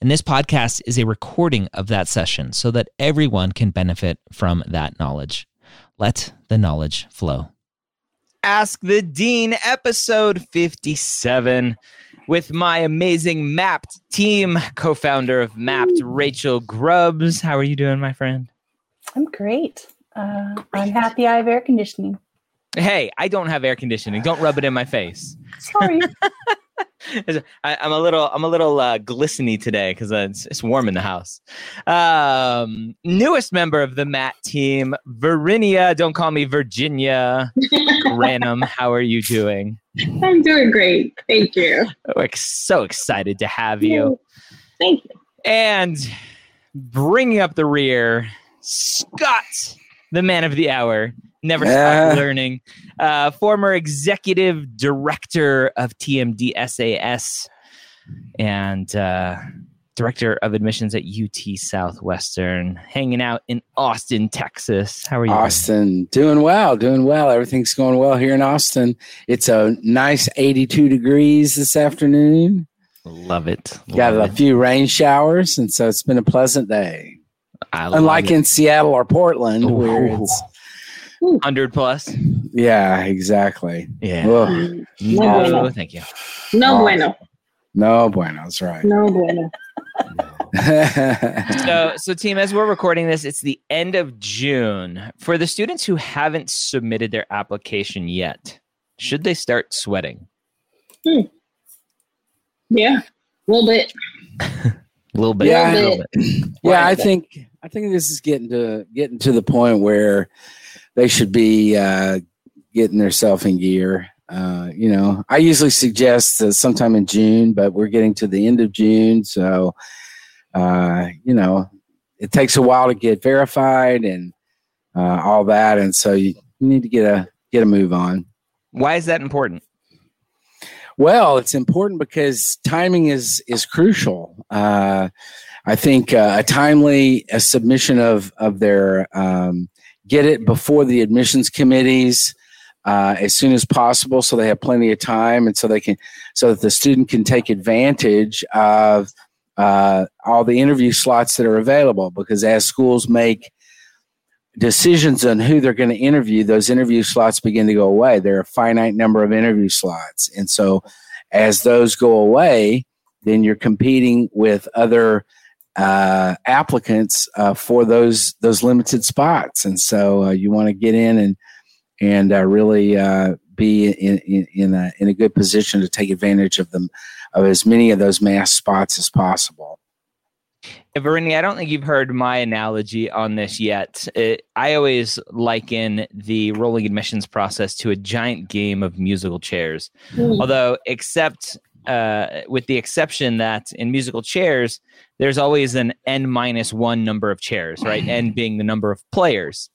and this podcast is a recording of that session so that everyone can benefit from that knowledge. Let the knowledge flow. Ask the Dean, episode 57, with my amazing Mappd team, co founder of Mappd, Rachel Grubbs. How are you doing, my friend? I'm great. Uh, I'm happy I have air conditioning. Hey, I don't have air conditioning. Don't rub it in my face. Sorry. I, am a little I'm a little uh, glistening today because uh, it's, it's, warm in the house. Um, newest member of the Matt team, Verinia. Don't call me Virginia. Random. How are you doing? I'm doing great. Thank you. We're so excited to have you. Thank you. And bringing up the rear, Scott, the man of the hour never stop learning. Uh, former executive director of TMDSAS and uh, director of admissions at UT Southwestern, hanging out in Austin, Texas. How are you? Austin, doing? doing well, doing well. Everything's going well here in Austin. It's a nice 82 degrees this afternoon. Love it. Love Got a it. few rain showers, and so it's been a pleasant day. Unlike it. in Seattle or Portland, Ooh. where it's 100 plus. Yeah, exactly. Yeah. No, bueno. thank you. No oh. bueno. No bueno. That's right. No bueno. so, so team, as we're recording this, it's the end of June. For the students who haven't submitted their application yet, should they start sweating? Hmm. Yeah, a little bit. a little bit. Yeah, little bit. yeah. I think I think this is getting to getting to the point where they should be uh, getting themselves in gear. Uh, you know, I usually suggest uh, sometime in June, but we're getting to the end of June, so uh, you know, it takes a while to get verified and uh, all that, and so you, you need to get a get a move on. Why is that important? Well, it's important because timing is is crucial. Uh, I think uh, a timely a submission of of their um, get it before the admissions committees uh, as soon as possible so they have plenty of time and so they can so that the student can take advantage of uh, all the interview slots that are available. Because as schools make decisions on who they're going to interview those interview slots begin to go away. There are a finite number of interview slots. And so as those go away then you're competing with other uh, applicants uh, for those those limited spots, and so uh, you want to get in and and uh, really uh, be in, in, in, a in a good position to take advantage of them of as many of those mass spots as possible. Verini, I don't think you've heard my analogy on this yet. It, I always liken the rolling admissions process to a giant game of musical chairs. Mm. Although, except uh, with the exception that in musical chairs, there's always an n minus one number of chairs, right? n being the number of players.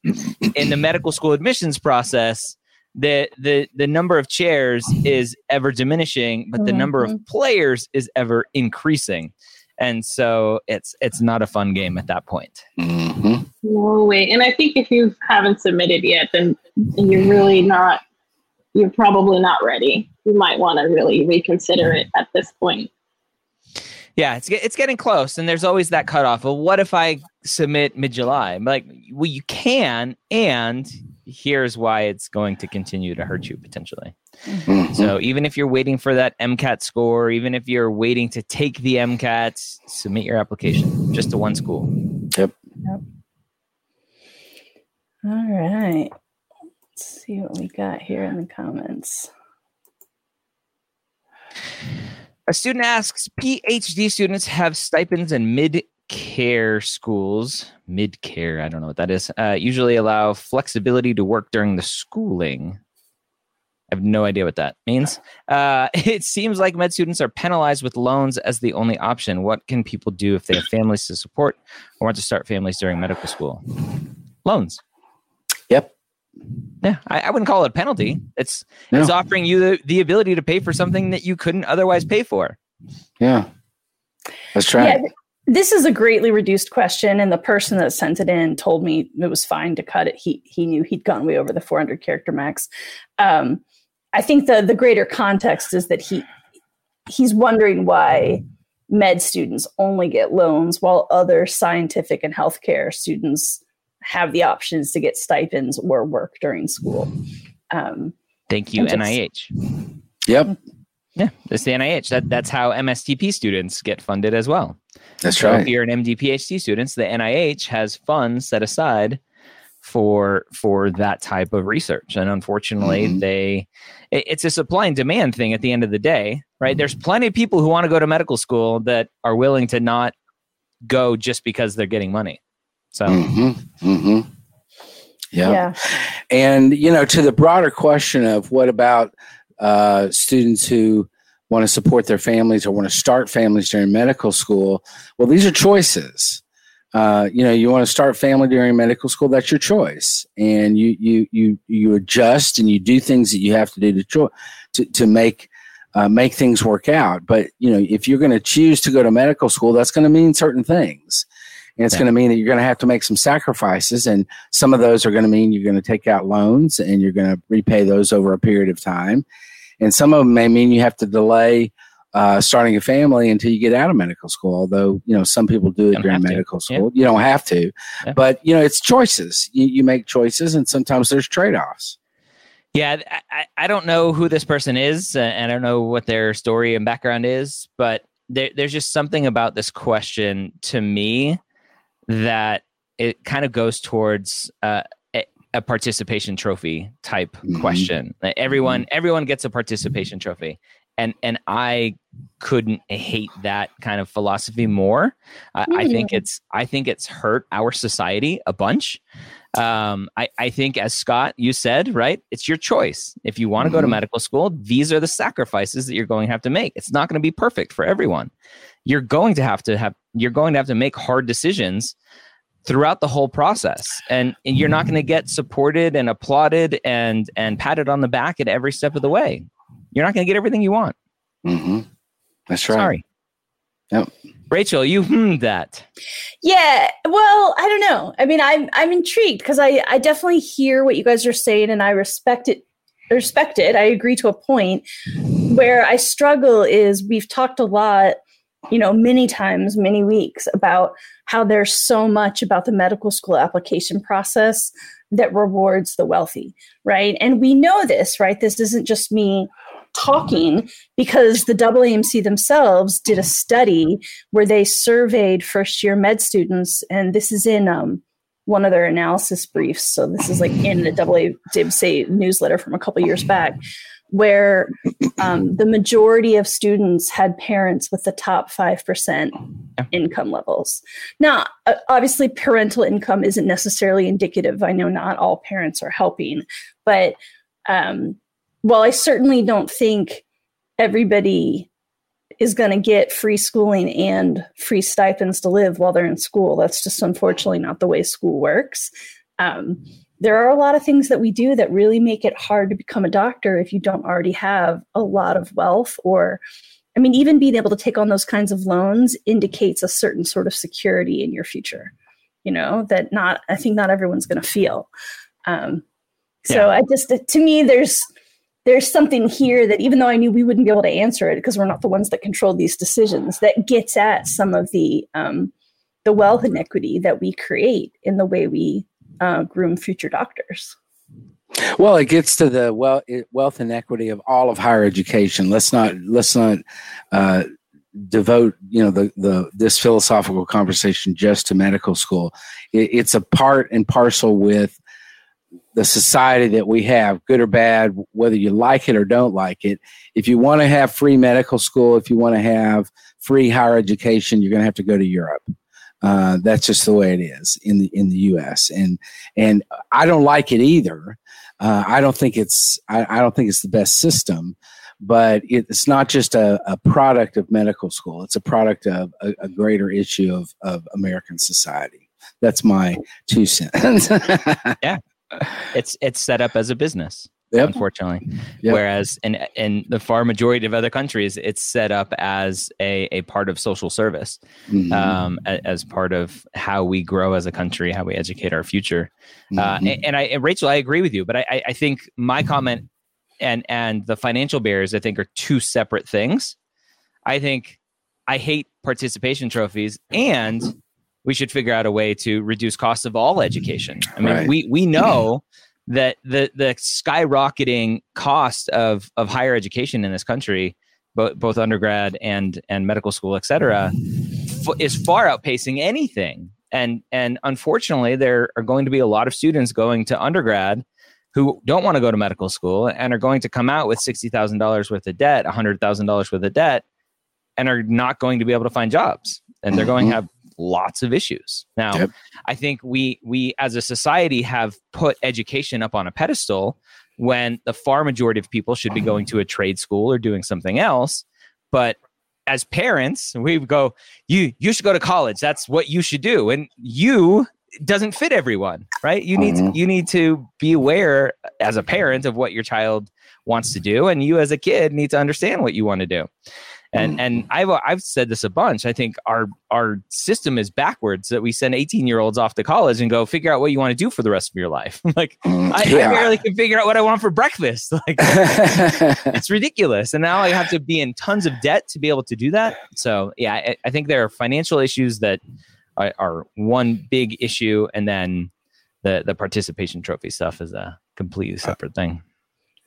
In the medical school admissions process, the the the number of chairs is ever diminishing, but the number of mm-hmm. players is ever increasing. And so it's it's not a fun game at that point. Mm-hmm. No way. And I think if you haven't submitted yet, then you're really not you're probably not ready. You might want to really reconsider it at this point. Yeah, it's it's getting close, and there's always that cutoff. Well, what if I submit mid July? Like, well, you can, and here's why it's going to continue to hurt you potentially. Mm-hmm. So even if you're waiting for that MCAT score, even if you're waiting to take the MCAT, submit your application just to one school. Yep. Yep. All right. Let's see what we got here in the comments. A student asks PhD students have stipends in mid care schools. Mid care, I don't know what that is. Uh, usually allow flexibility to work during the schooling. I have no idea what that means. Uh, it seems like med students are penalized with loans as the only option. What can people do if they have families to support or want to start families during medical school? Loans. Yep. Yeah, I, I wouldn't call it a penalty. It's No. it's offering you the, the ability to pay for something that you couldn't otherwise pay for. Yeah. That's right. Yeah, th- this is a greatly reduced question, and the person that sent it in told me it was fine to cut it. He he knew he'd gone way over the 400 character max. Um, I think the the greater context is that he he's wondering why med students only get loans while other scientific and healthcare students have the options to get stipends or work during school. Um, Thank you, And just- NIH. Yep. Yeah, that's the NIH. That that's how MSTP students get funded as well. That's So if you're an MD PhD students, the NIH has funds set aside for for that type of research. And unfortunately, Mhm. they it- it's a supply and demand thing at the end of the day, right? There's plenty of people who want to go to medical school that are willing to not go just because they're getting money. So mm-hmm, mm-hmm. Yeah. yeah. And, you know, to the broader question of what about uh, students who want to support their families or want to start families during medical school? Well, these are choices. Uh, you know, you want to start family during medical school, that's your choice. And you, you, you, you adjust and you do things that you have to do to, cho- to, to make, uh, make things work out. But, you know, if you're going to choose to go to medical school, that's going to mean certain things. And it's Yeah. going to mean that you're going to have to make some sacrifices. And some of those are going to mean you're going to take out loans and you're going to repay those over a period of time. And some of them may mean you have to delay uh, starting a family until you get out of medical school. Although, you know, some people do it during have to. medical school. You don't have to. Yeah. But, you know, it's choices. You, you make choices and sometimes there's trade offs. Yeah, I, I- don't know who this person is, and I don't know what their story and background is, but there, there's just something about this question to me that it kind of goes towards uh, a, a participation trophy type Mhm. question. Like, everyone, everyone gets a participation trophy, and and I couldn't hate that kind of philosophy more. I, I think it's I think it's hurt our society a bunch. Um, I, I think, as Scott, you said, right? It's your choice. If you want to go to Mhm. medical school, these are the sacrifices that you're going to have to make. It's not going to be perfect for everyone. You're going to have to have, you're going to have to make hard decisions throughout the whole process. And, and you're not going to get supported and applauded and, and patted on the back at every step of the way. You're not going to get everything you want. hmm That's right. Sorry. Yep. Rachel, you hmm that. Yeah, well, I don't know. I mean, I'm I'm intrigued because I I definitely hear what you guys are saying, and I respect it. Respect it. I agree to a point. Where I struggle is we've talked a lot, you know, many times, many weeks about how there's so much about the medical school application process that rewards the wealthy, right? And we know this, right? This isn't just me talking because the AAMC themselves did a study where they surveyed first year med students, and this is in um, one of their analysis briefs. So this is like in the AA DibSay newsletter from a couple years back, where um, the majority of students had parents with the top five percent income levels. Now, obviously, parental income isn't necessarily indicative. I know not all parents are helping, but um, while I certainly don't think everybody is going to get free schooling and free stipends to live while they're in school. That's just unfortunately not the way school works. Um, there are a lot of things that we do that really make it hard to become a doctor if you don't already have a lot of wealth or I mean, even being able to take on those kinds of loans indicates a certain sort of security in your future, you know, that not, I think not everyone's going to feel. Um, so I just, to me, there's, there's something here that even though I knew we wouldn't be able to answer it because we're not the ones that control these decisions, that gets at some of the um, the wealth inequity that we create in the way we uh, groom future doctors. Well, it gets to the it, wealth inequity of all of higher education. Let's not let's not uh, devote you know the the this philosophical conversation just to medical school. It, it's a part and parcel with the society that we have, good or bad, whether you like it or don't like it. If you want to have free medical school, if you want to have free higher education, you're going to have to go to Europe. Uh, that's just the way it is in the in the U.S. and and I don't like it either. Uh, I don't think it's I, I, don't think it's the best system, but it's not just a, a product of medical school. It's a product of a, a greater issue of of American society. That's my two cents. yeah, it's it's set up as a business yep. unfortunately. Yep. Whereas in in the far majority of other countries, it's set up as a, a part of social service, mm-hmm. um, as part of how we grow as a country, how we educate our future. Uh, mm-hmm. Uh, and, and, I, and Rachel, I agree with you, but I, I think my comment and and the financial barriers, I think, are two separate things. I think I hate participation trophies and we should figure out a way to reduce costs of all education. I mean, right. we we know that the the skyrocketing cost of of higher education in this country, both both undergrad and and medical school, et cetera, f- is far outpacing anything. And and unfortunately, there are going to be a lot of students going to undergrad who don't want to go to medical school and are going to come out with sixty thousand dollars worth of debt, hundred thousand dollars worth of debt, and are not going to be able to find jobs. And they're going to mm-hmm. have lots of issues. Now, yep. I think we we as a society have put education up on a pedestal when the far majority of people should be going to a trade school or doing something else. But as parents, we go, you you should go to college. That's what you should do. And you doesn't fit everyone, right? You need mm-hmm. to, you need to be aware as a parent of what your child wants to do and you as a kid need to understand what you want to do. And mm. and I've I've said this a bunch. I think our our system is backwards that we send 18 year olds off to college and go figure out what you want to do for the rest of your life. like mm, I, yeah. I, barely can figure out what I want for breakfast. Like it's ridiculous. And now I have to be in tons of debt to be able to do that. So yeah, I, I think there are financial issues that are, are one big issue, and then the the participation trophy stuff is a completely uh, separate thing.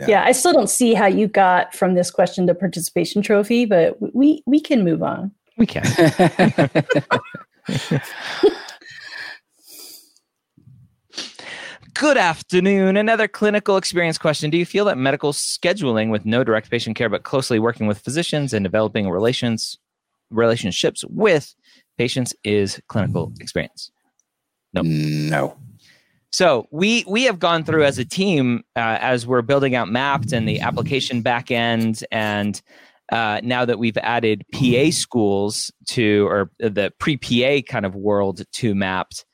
Yeah. yeah. I still don't see how you got from this question to participation trophy, but we we can move on. We can. Good afternoon. Another clinical experience question. Do you feel that medical scheduling with no direct patient care but closely working with physicians and developing relations relationships with patients is clinical experience? No. No. So we we have gone through as a team uh, as we're building out Mappd and the application backend, and uh, now that we've added PA schools to or the pre PA kind of world to Mappd,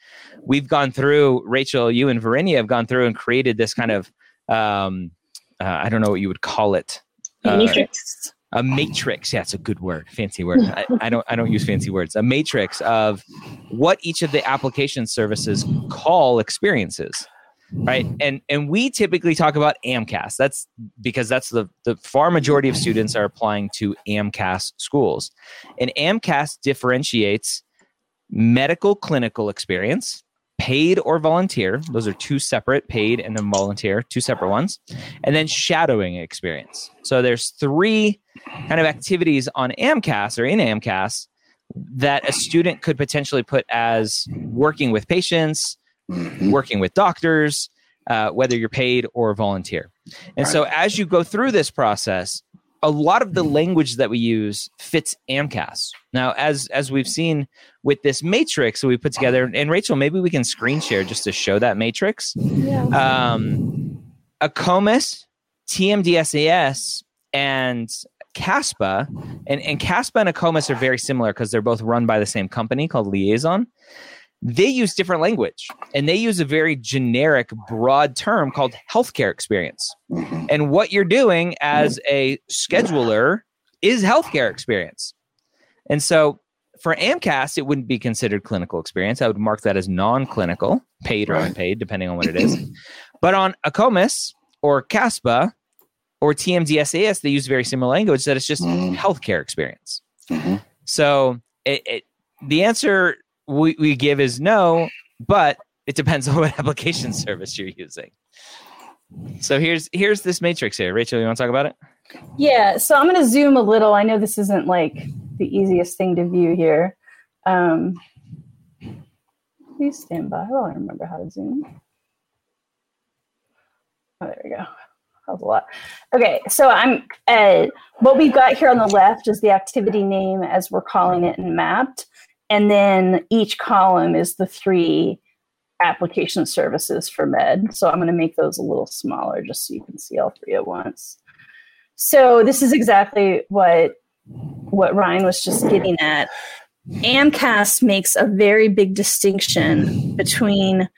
we've gone through. Rachel, you and Verinia have gone through and created this kind of um, uh, I don't know what you would call it. Uh, matrix a matrix. Yeah, it's a good word, fancy word. I, I, don't I don't use fancy words. A matrix of what each of the application services call experiences. Right. And and we typically talk about AMCAS. That's because that's the, the far majority of students are applying to AMCAS schools. And AMCAS differentiates medical clinical experience paid or volunteer. Those are two separate, paid and then volunteer, two separate ones. And then shadowing experience. So there's three kind of activities on AMCAS or in AMCAS that a student could potentially put as working with patients, mm-hmm. working with doctors, uh, whether you're paid or volunteer. And right. so as you go through this process, a lot of the language that we use fits AMCAS. Now, as as we've seen with this matrix that we put together, and Rachel, maybe we can screen share just to show that matrix. Yeah. Um, AACOMAS, TMDSAS, and CASPA, and, and CASPA and AACOMAS are very similar because they're both run by the same company called Liaison they use different language and they use a very generic broad term called healthcare experience. Mm-hmm. and what you're doing as a scheduler is healthcare experience. And so for amcas it wouldn't be considered clinical experience. I would mark that as non-clinical paid or unpaid depending on what it is. But on AACOMAS or caspa or tmdsas they use very similar language that it's just mm-hmm. healthcare experience. Mm-hmm. so it, it, the answer we, we give is no, but it depends on what application service you're using. So here's here's this matrix here. Rachel, you want to talk about it? Yeah. So I'm going to zoom a little. I know this isn't like the easiest thing to view here. Um, please stand by while I remember how to zoom. Oh, there we go. That was a lot. Okay, so I'm uh, what we've got here on the left is the activity name as we're calling it and Mappd. And then each column is the three application services for med. So I'm going to make those a little smaller just so you can see all three at once. So this is exactly what what Ryan was just getting at. AMCAS makes a very big distinction between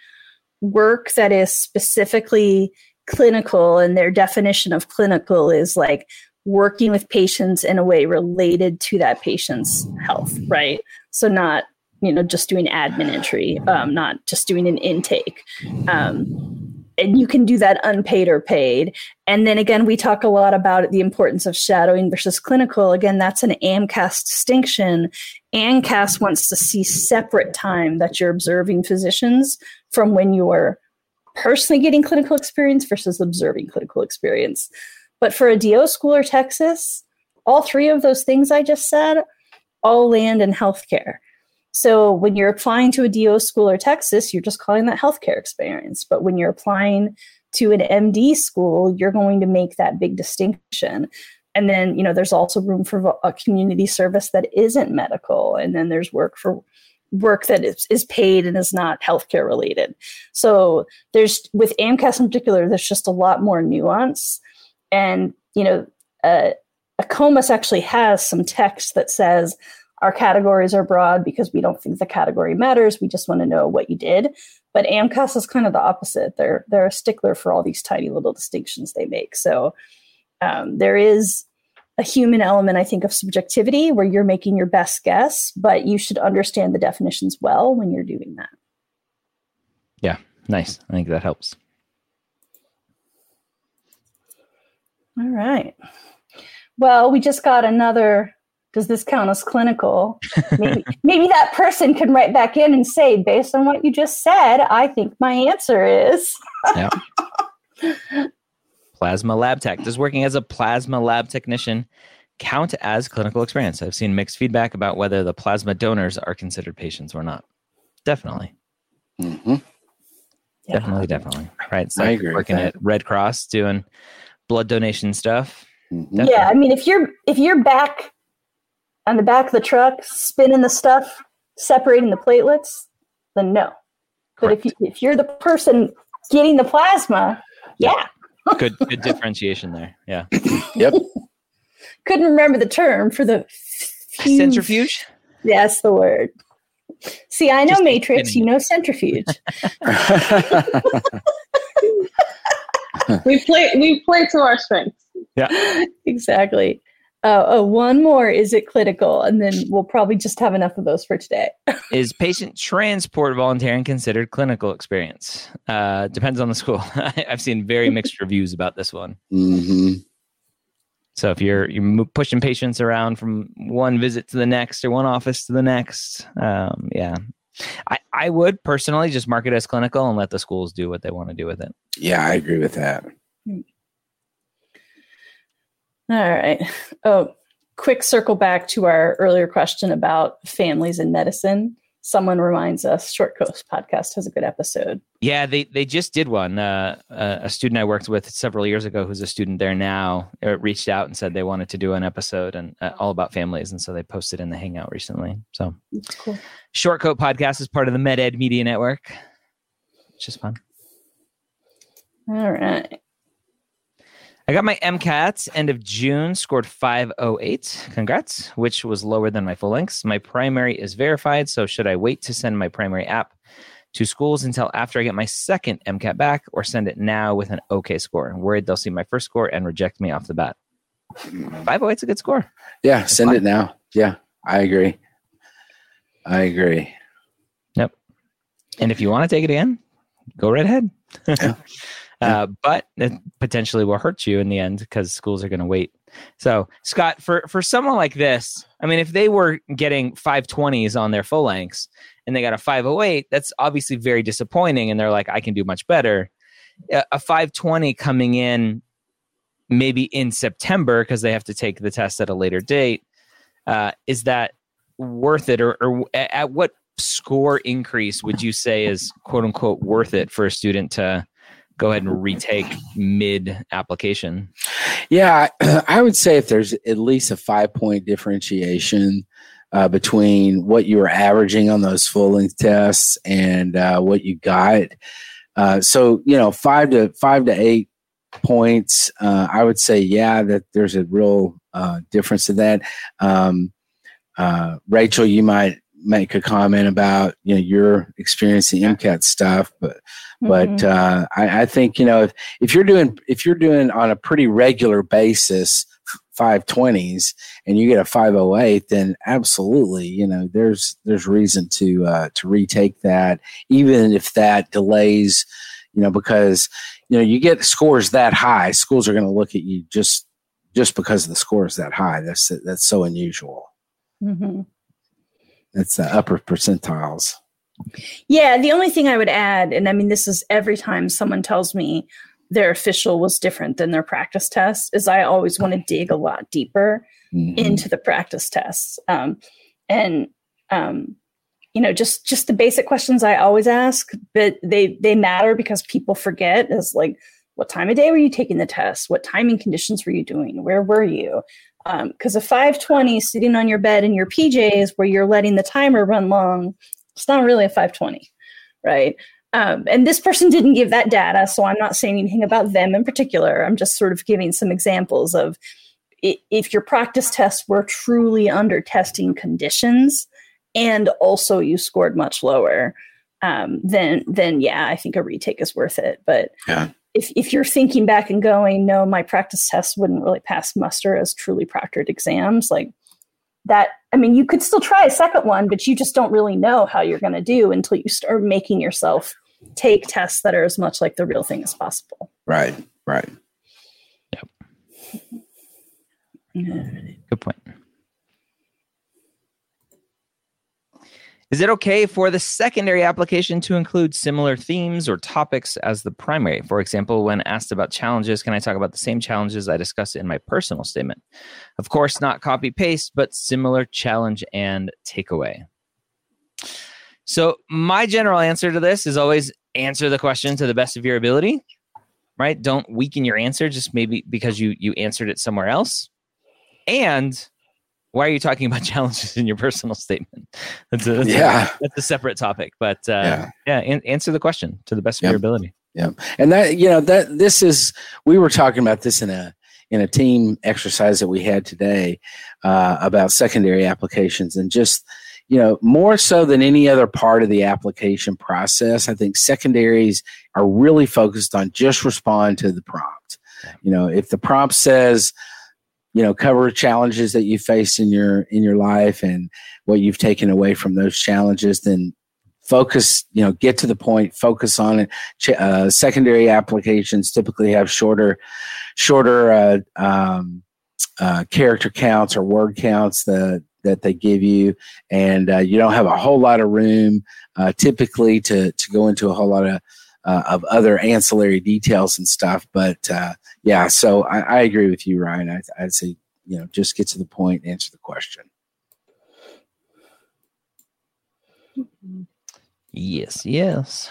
work that is specifically clinical and their definition of clinical is like working with patients in a way related to that patient's health, right? So not you know just doing admin entry, um, not just doing an intake. Um, and you can do that unpaid or paid. And then again, we talk a lot about the importance of shadowing versus clinical. Again, that's an AMCAS distinction. AMCAS wants to see separate time that you're observing physicians from when you're personally getting clinical experience versus observing clinical experience. But for a DO school or Texas, all three of those things I just said all land in healthcare. So when you're applying to a DO school or Texas, you're just calling that healthcare experience. But when you're applying to an MD school, you're going to make that big distinction. And then, you know, there's also room for a community service that isn't medical. And then there's work for work that is, is paid and is not healthcare related. So there's with AMCAS in particular, there's just a lot more nuance. And you know, uh, AACOMAS actually has some text that says our categories are broad because we don't think the category matters. We just want to know what you did. But AMCAS is kind of the opposite. They're they're a stickler for all these tiny little distinctions they make. So um, there is a human element, I think, of subjectivity where you're making your best guess, but you should understand the definitions well when you're doing that. Yeah, nice. I think that helps. All right. Well, we just got another. Does this count as clinical? Maybe, maybe that person can write back in and say, based on what you just said, I think my answer is. yeah. plasma lab tech. Does working as a plasma lab technician count as clinical experience? I've seen mixed feedback about whether the plasma donors are considered patients or not. Definitely. Mm-hmm. Definitely, definitely. Right. So I agree. Working at Red Cross doing blood donation stuff. Mm-hmm. Yeah, I mean, if you're if you're back on the back of the truck spinning the stuff, separating the platelets, then no. But if you, if you're the person getting the plasma, yeah, good good differentiation there. Yeah. yep. Couldn't remember the term for the fuse. centrifuge. That's the word. See, I know Just matrix. You know centrifuge. we play. We play to our strengths. Yeah. Exactly. Uh, oh, one more. Is it clinical? And then we'll probably just have enough of those for today. is patient transport volunteering considered clinical experience? Uh, depends on the school. I've seen very mixed reviews about this one. Mm-hmm. So if you're you're pushing patients around from one visit to the next or one office to the next, um, yeah, I, I would personally just mark it as clinical and let the schools do what they want to do with it. Yeah, I agree with that. All right. Oh, quick circle back to our earlier question about families in medicine. Someone reminds us Short Coat podcast has a good episode. Yeah, they they just did one. Uh, uh, a student I worked with several years ago, who's a student there now, uh, reached out and said they wanted to do an episode and uh, all about families, and so they posted in the Hangout recently. So, That's cool. Short Coat podcast is part of the MedEd Media Network, which is fun. All right. I got my MCATs end of June, scored 508. Congrats, which was lower than my full lengths. My primary is verified, so should I wait to send my primary app to schools until after I get my second MCAT back or send it now with an okay score? I'm worried they'll see my first score and reject me off the bat. 508 is a good score. Yeah, send it now. Yeah, I agree. I agree. Yep. And if you want to take it again, go right ahead. Yeah. Uh, but it potentially will hurt you in the end because schools are going to wait. So, Scott, for for someone like this, I mean, if they were getting 520s on their full lengths and they got a 508, that's obviously very disappointing. And they're like, I can do much better. A 520 coming in maybe in September because they have to take the test at a later date. Uh, is that worth it, or, or at what score increase would you say is quote unquote worth it for a student to go ahead and retake mid application? Yeah, I would say if there's at least a five point differentiation uh, between what you were averaging on those full length tests and uh, what you got. Uh, so you know, five to five to eight points. Uh, I would say, yeah, that there's a real uh, difference in that. Um, uh, Rachel, you might make a comment about you know your experience in MCAT stuff, but mm-hmm. but uh, I, I, think you know if if you're doing if you're doing on a pretty regular basis. 520s and you get a 508 then absolutely you know there's there's reason to uh to retake that even if that delays you know because you know you get scores that high schools are going to look at you just just because the score is that high that's that's so unusual mm-hmm. That's the upper percentiles. Yeah the only thing i would add and i mean this is every time someone tells me their official was different than their practice test is i always want to dig a lot deeper mm-hmm. into the practice tests. Um, and um, you know just just the basic questions i always ask but they they matter because people forget is like what time of day were you taking the test? What timing conditions were you doing? Where were you because um, a 520 sitting on your bed in your pjs where you're letting the timer run long it's not really a 520 right um, and this person didn't give that data so i'm not saying anything about them in particular i'm just sort of giving some examples of if your practice tests were truly under testing conditions and also you scored much lower, um, then then yeah, I think a retake is worth it. But yeah. If if you're thinking back and going, no, my practice tests wouldn't really pass muster as truly proctored exams, like that. I mean, you could still try a second one, but you just don't really know how you're going to do until you start making yourself take tests that are as much like the real thing as possible. Right. Right. Yep. Good point. Is it okay for the secondary application to include similar themes or topics as the primary? For example, when asked about challenges, can I talk about the same challenges I discuss in my personal statement? Of course, not copy paste, but similar challenge and takeaway. So, my general answer to this is always answer the question to the best of your ability, right? Don't weaken your answer just maybe because you you answered it somewhere else. And why are you talking about challenges in your personal statement? That's a, that's yeah, a, that's a separate topic. But uh, yeah, yeah an- answer the question to the best of yep. your ability. Yeah, and that you know that this is we were talking about this in a in a team exercise that we had today uh, about secondary applications and just you know more so than any other part of the application process i think secondaries are really focused on just respond to the prompt you know if the prompt says you know cover challenges that you face in your in your life and what you've taken away from those challenges then focus you know get to the point focus on it uh, secondary applications typically have shorter shorter uh, um, uh, character counts or word counts that that they give you and uh, you don't have a whole lot of room uh, typically to to go into a whole lot of uh, of other ancillary details and stuff. But yeah, so I, I, agree with you, Ryan. I, I'd say you know just get to the point, answer the question. Yes, yes.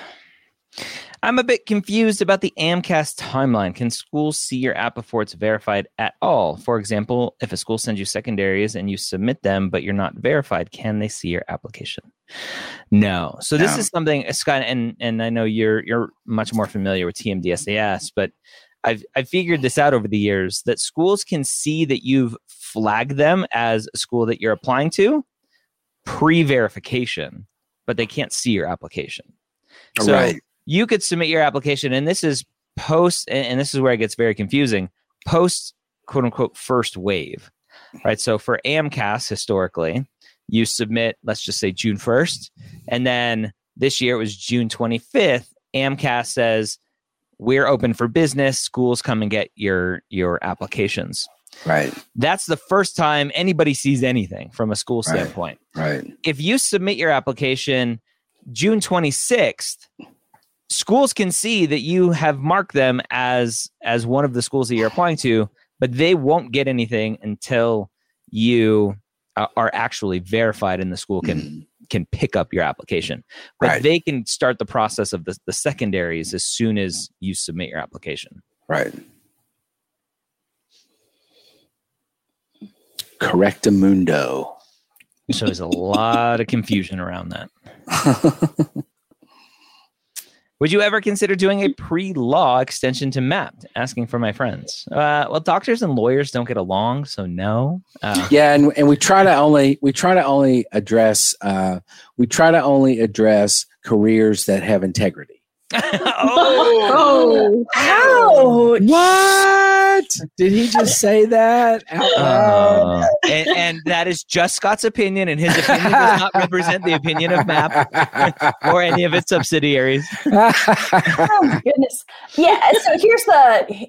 I'm a bit confused about the AMCAS timeline. Can schools see your app before it's verified at all? For example, if a school sends you secondaries and you submit them, but you're not verified, can they see your application? No. So this no. is something, Scott, and and I know you're you're much more familiar with TMDSAS, but I've I've figured this out over the years that schools can see that you've flagged them as a school that you're applying to pre-verification, but they can't see your application. Oh, so right you could submit your application, and this is post, and this is where it gets very confusing post quote unquote first wave, right? So for AMCAS, historically, you submit, let's just say June 1st, and then this year it was June 25th. AMCAS says, we're open for business. Schools come and get your your applications. Right. That's the first time anybody sees anything from a school standpoint. Right. right. If you submit your application June 26th, schools can see that you have marked them as as one of the schools that you're applying to but they won't get anything until you uh, are actually verified and the school can mm-hmm. Can pick up your application but right. they can start the process of the, the secondaries as soon as you submit your application right correctamundo So there's a lot of confusion around that. Would you ever consider doing a pre-law extension to Mappd? Asking for my friends. Uh, well, doctors and lawyers don't get along, so no. Uh, yeah, and, and we try to only we try to only address uh, we try to only address careers that have integrity. Oh, Ouch! What did he just say that? out loud? Uh, and, and that is just Scott's opinion, and his opinion does not represent the opinion of MAP or any of its subsidiaries. oh goodness. Yeah. So here's the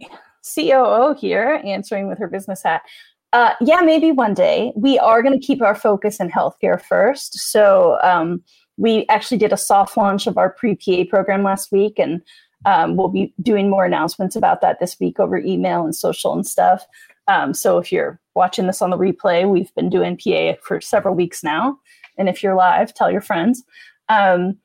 COO here answering with her business hat. Uh, yeah, maybe one day. We are going to keep our focus in healthcare first. So um, we actually did a soft launch of our pre PA program last week, and um, we'll be doing more announcements about that this week over email and social and stuff. Um, so if you're watching this on the replay, we've been doing PA for several weeks now. And if you're live, tell your friends. Um,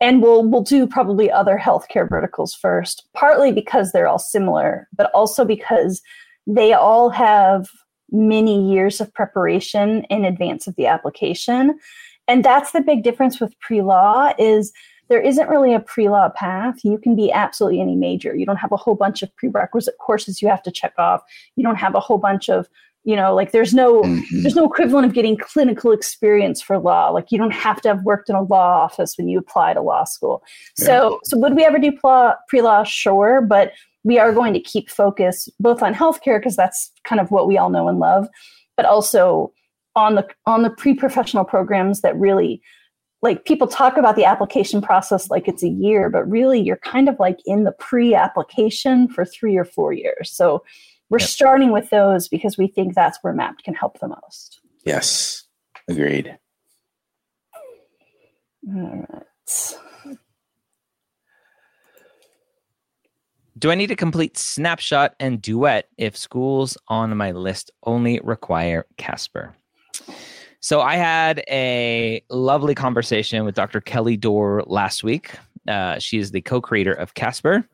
and we'll we'll do probably other healthcare verticals first, partly because they're all similar, but also because they all have many years of preparation in advance of the application. And that's the big difference with pre-law is there isn't really a pre-law path. You can be absolutely any major. You don't have a whole bunch of prerequisite courses you have to check off. You don't have a whole bunch of you know like there's no Mhm. there's no equivalent of getting clinical experience for law like you don't have to have worked in a law office when you apply to law school so so would we ever do pre-law sure but we are going to keep focus both on healthcare because that's kind of what we all know and love but also on the on the pre-professional programs that really like people talk about the application process like it's a year but really you're kind of like in the pre-application for three or four years so we're Yep. starting with those because we think that's where Mappd can help the most yes, agreed. all right Do I need to complete snapshot and duet if schools on my list only require Casper? So I had a lovely conversation with Dr. Kelly Dore last week. Uh, she is the co-creator of Casper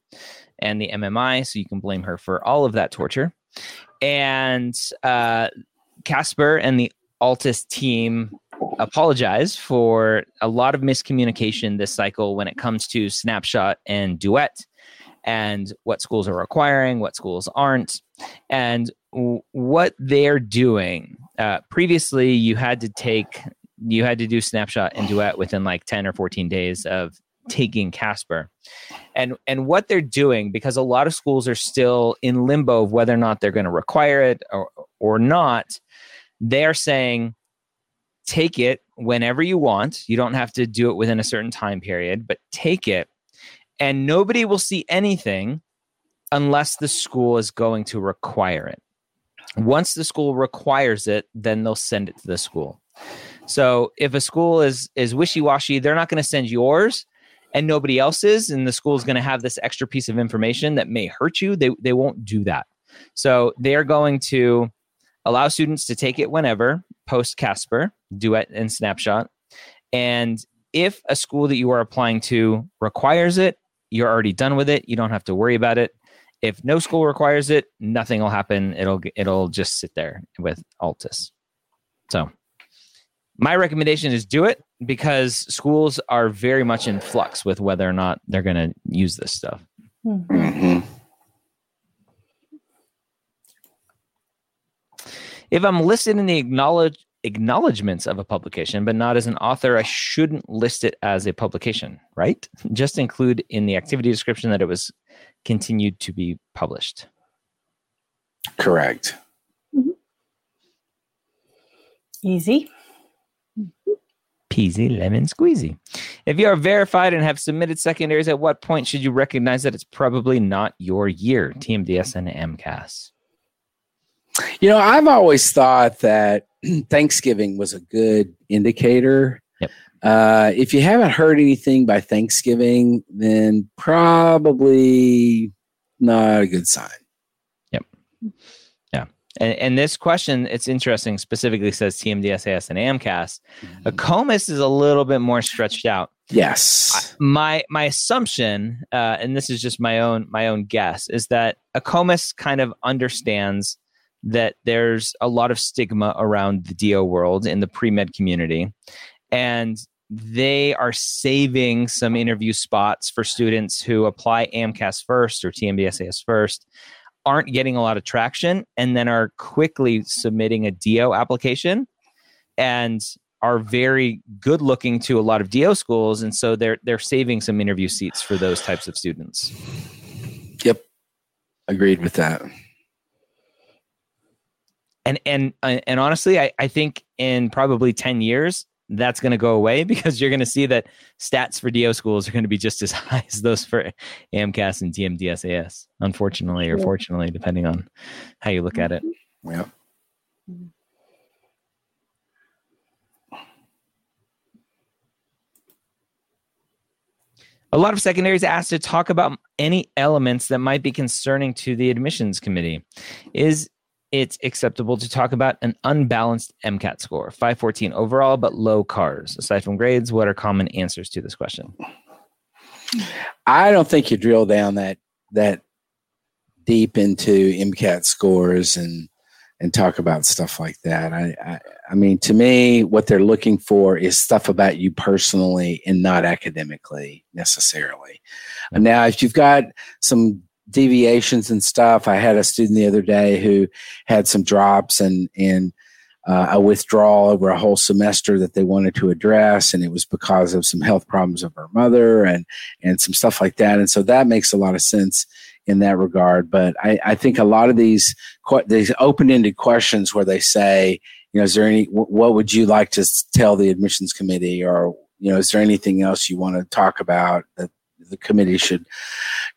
and the MMI, so you can blame her for all of that torture. And uh, Casper and the Altus team apologize for a lot of miscommunication this cycle when it comes to snapshot and duet and what schools are requiring, what schools aren't, and what they're doing. Uh, previously, you had to take, you had to do snapshot and duet within like 10 or 14 days of taking Casper. And and what they're doing because a lot of schools are still in limbo of whether or not they're going to require it or or not. They're saying take it whenever you want. You don't have to do it within a certain time period, but take it and nobody will see anything unless the school is going to require it. Once the school requires it, then they'll send it to the school. So if a school is is wishy-washy, they're not going to send yours and nobody else's and the school is going to have this extra piece of information that may hurt you. They they won't do that. So they're going to allow students to take it whenever, post Casper, Duet and Snapshot. And if a school that you are applying to requires it, you're already done with it. You don't have to worry about it. If no school requires it, nothing will happen. It'll it'll just sit there with Altus. So, my recommendation is do it because schools are very much in flux with whether or not they're going to use this stuff. Mhm. If I'm listed in the acknowledge acknowledgments of a publication, but not as an author, I shouldn't list it as a publication, right? Just include in the activity description that it was continued to be published. Correct. Mm-hmm. easy Peasy lemon squeezy. If you are verified and have submitted secondaries, at what point should you recognize that it's probably not your year? TMDS and MCAS. You know, I've always thought that Thanksgiving was a good indicator. Yep. Uh, if you haven't heard anything by Thanksgiving, then probably not a good sign. Yep. Yeah. And, and this question, it's interesting, specifically says TMDSAS and AMCAS. AACOMAS is a little bit more stretched out. Yes. my my assumption, uh, and this is just my own my own guess, is that a COMIS kind of understands that there's a lot of stigma around the DO world in the pre med community. And they are saving some interview spots for students who apply AMCAS first or TMDSAS first, aren't getting a lot of traction, and then are quickly submitting a DO application and are very good looking to a lot of DO schools. And so they're they're saving some interview seats for those types of students. Yep. Agreed with that and and uh, and honestly I, I think in probably 10 years that's going to go away because you're going to see that stats for DO schools are going to be just as high as those for AMCAS and TMDSAS, unfortunately or fortunately, depending on how you look at it. Mm-hmm. Yeah. A lot of secondaries asked to talk about any elements that might be concerning to the admissions committee. Is it's acceptable to talk about an unbalanced MCAT score, 514 overall, but low CARS. Aside from grades, what are common answers to this question? I don't think you drill down that that deep into MCAT scores and and talk about stuff like that. I, I, I mean, to me, what they're looking for is stuff about you personally and not academically necessarily. Now, if you've got some deviations and stuff. I had a student the other day who had some drops and and uh, a withdrawal over a whole semester that they wanted to address, and it was because of some health problems of her mother and and some stuff like that. And so that makes a lot of sense in that regard. But I, I think a lot of these these open ended questions where they say, you know, is there any what would you like to tell the admissions committee, or you know, is there anything else you want to talk about that the committee should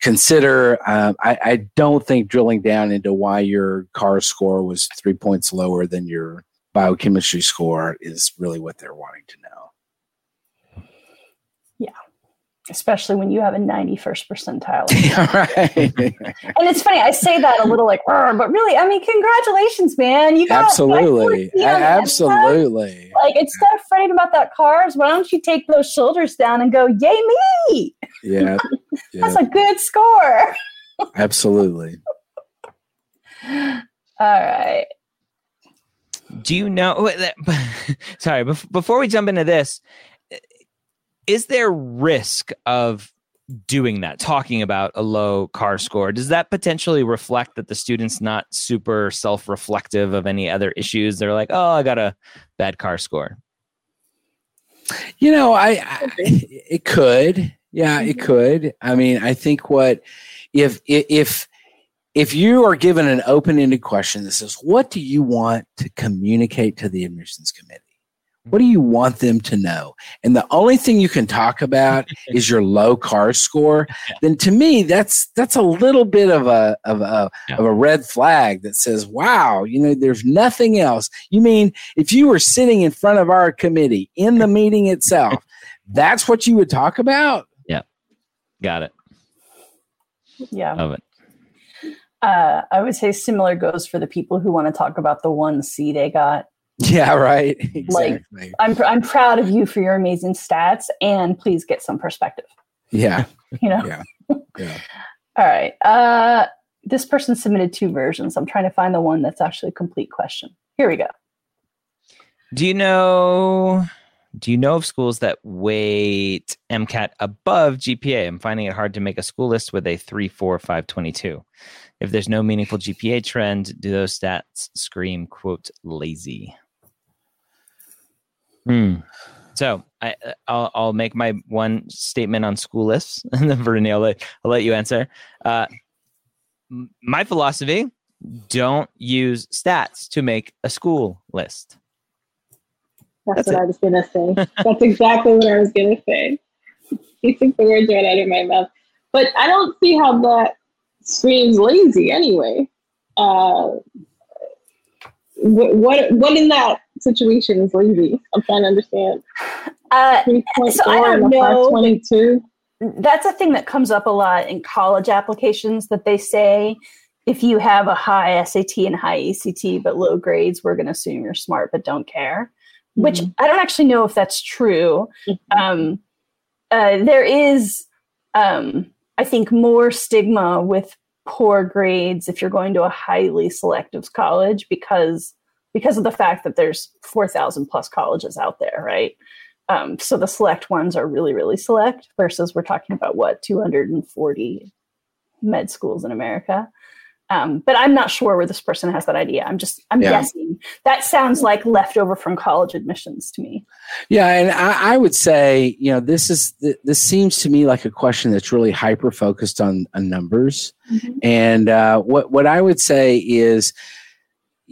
consider. Um, I, I, don't think drilling down into why your CARS score was three points lower than your biochemistry score is really what they're wanting to know. Yeah, especially when you have a 91st percentile. right. and it's funny, I say that a little like, but really, I mean, congratulations, man. You got absolutely, absolutely. Like, instead of fretting about that CARS, why don't you take those shoulders down and go, yay me? Yeah, yeah. that's a good score. absolutely. All right. Do you know? Sorry, before we jump into this, is there risk of doing that talking about a low CARS score? Does that potentially reflect that the student's not super self-reflective of any other issues? They're like oh i got a bad CARS score. You know i, I it could. Yeah it mm-hmm. could. I mean i think what if if if you are given an open-ended question that says what do you want to communicate to the admissions committee what do you want them to know? And the only thing you can talk about is your low CARS score. Then to me, that's that's a little bit of a of a yeah. of a red flag that says, "Wow, you know, there's nothing else." You mean if you were sitting in front of our committee in the meeting itself, that's what you would talk about? Yeah, got it. Yeah, love it. Uh, I would say similar goes for the people who want to talk about the one C they got Yeah, right. Exactly. Like, I'm I'm proud of you for your amazing stats, and please get some perspective. Yeah. you know. Yeah. Yeah. All right. Uh, this person submitted two versions. I'm trying to find the one that's actually a complete question. Here we go. Do you know? Do you know of schools that weight MCAT above GPA? I'm finding it hard to make a school list with a 3, 4, 5, 22. If there's no meaningful GPA trend, do those stats scream, quote, lazy? Hmm. So I, I'll, I'll make my one statement on school lists, and then Brittany, I'll let, I'll let you answer. Uh, my philosophy: don't use stats to make a school list. That's, That's what it. I was gonna say. That's exactly what I was gonna say. You took the words right out of my mouth. But I don't see how that screams lazy anyway. Uh, what, what what in that situation is lazy? I'm trying to understand. Uh, so I don't know. 22. That's a thing that comes up a lot in college applications that they say if you have a high SAT and high ACT but low grades, we're going to assume you're smart but don't care. Mm-hmm. Which I don't actually know if that's true. Mm-hmm. Um, uh, there is, um, I think, more stigma with poor grades if you're going to a highly selective college because because of the fact that there's 4000 plus colleges out there right um, so the select ones are really really select versus we're talking about what 240 med schools in america um, but I'm not sure where this person has that idea. I'm just I'm yeah. guessing. That sounds like leftover from college admissions to me. Yeah, and I, I would say you know this is this seems to me like a question that's really hyper focused on, on numbers, mm-hmm. and uh, what what I would say is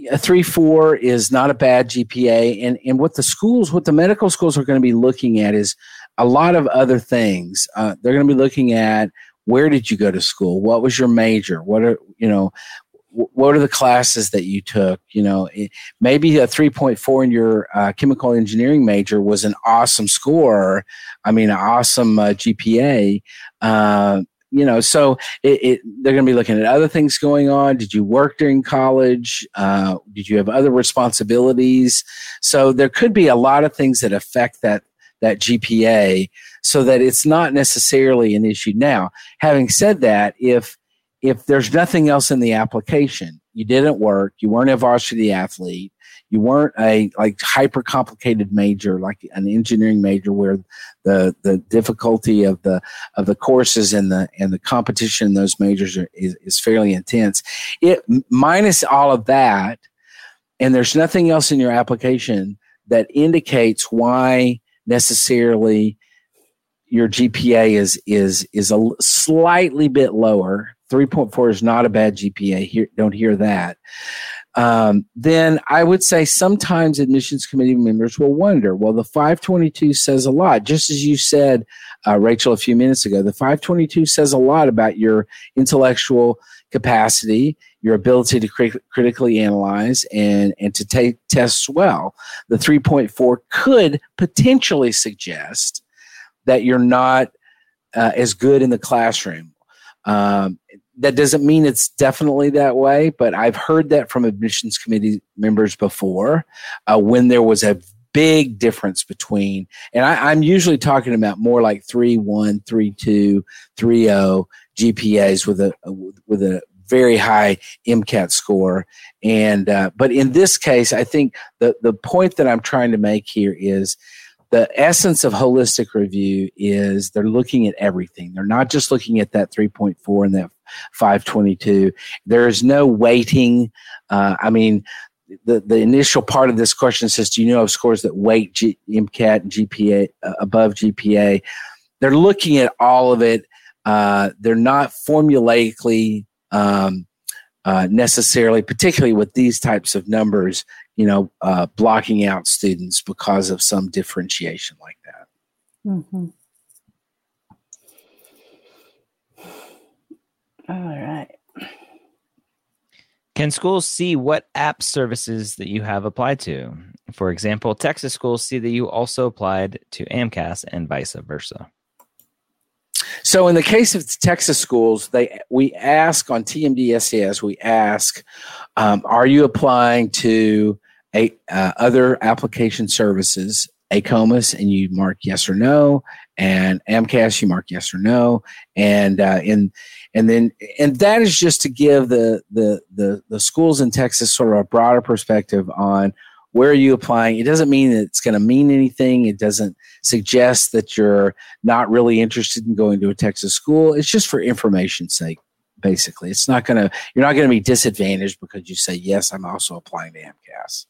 a three four is not a bad GPA, and and what the schools, what the medical schools are going to be looking at is a lot of other things. Uh, they're going to be looking at where did you go to school? What was your major? What are you know what are the classes that you took? You know maybe a 3.4 in your uh, chemical engineering major was an awesome score. I mean an awesome uh, gpa uh, you know so it, it, they're going to be looking at other things going on. Did you work during college? Uh, did you have other responsibilities? So there could be a lot of things that affect that that gpa so that it's not necessarily an issue. Now, having said that, if if there's nothing else in the application, you didn't work, you weren't a varsity athlete, you weren't a like hyper complicated major like an engineering major where the the difficulty of the of the courses and the and the competition in those majors are, is, is fairly intense. It minus all of that, and there's nothing else in your application that indicates why necessarily your GPA is is is a slightly bit lower. 3.4 is not a bad GPA. Here, don't hear that. Um, then I would say sometimes admissions committee members will wonder. Well, the 522 says a lot, just as you said, uh, Rachel, a few minutes ago. The 522 says a lot about your intellectual capacity, your ability to crit- critically analyze, and and to take tests well. The 3.4 could potentially suggest that you're not uh, as good in the classroom. Um, that doesn't mean it's definitely that way, but I've heard that from admissions committee members before uh, when there was a big difference between, and I, am usually talking about more like 3 1, 3 2, 3 0 GPAs with a, with a very high MCAT score. And, uh, but in this case, I think the, the point that I'm trying to make here is the essence of holistic review is they're looking at everything. They're not just looking at that 3.4 and that 522. There is no weighting. Uh, I mean, the, the initial part of this question says, do you know of scores that weight G, MCAT and GPA uh, above GPA? They're looking at all of it. Uh, they're not formulaically um, uh, necessarily, particularly with these types of numbers, you know, uh, blocking out students because of some differentiation like that. Mm-hmm. All right. Can schools see what app services that you have applied to? For example, Texas schools see that you also applied to AMCAS and vice versa. So in the case of Texas schools, they we ask on TMD we ask, um, are you applying to a, uh, other application services, AACOMAS, and you mark yes or no, and AMCAS, you mark yes or no, and uh, and and then and that is just to give the the the the schools in Texas sort of a broader perspective on where are you applying it doesn't mean that it's going to mean anything it doesn't suggest that you're not really interested in going to a texas school it's just for information's sake basically it's not going to you're not going to be disadvantaged because you say yes i'm also applying to amcas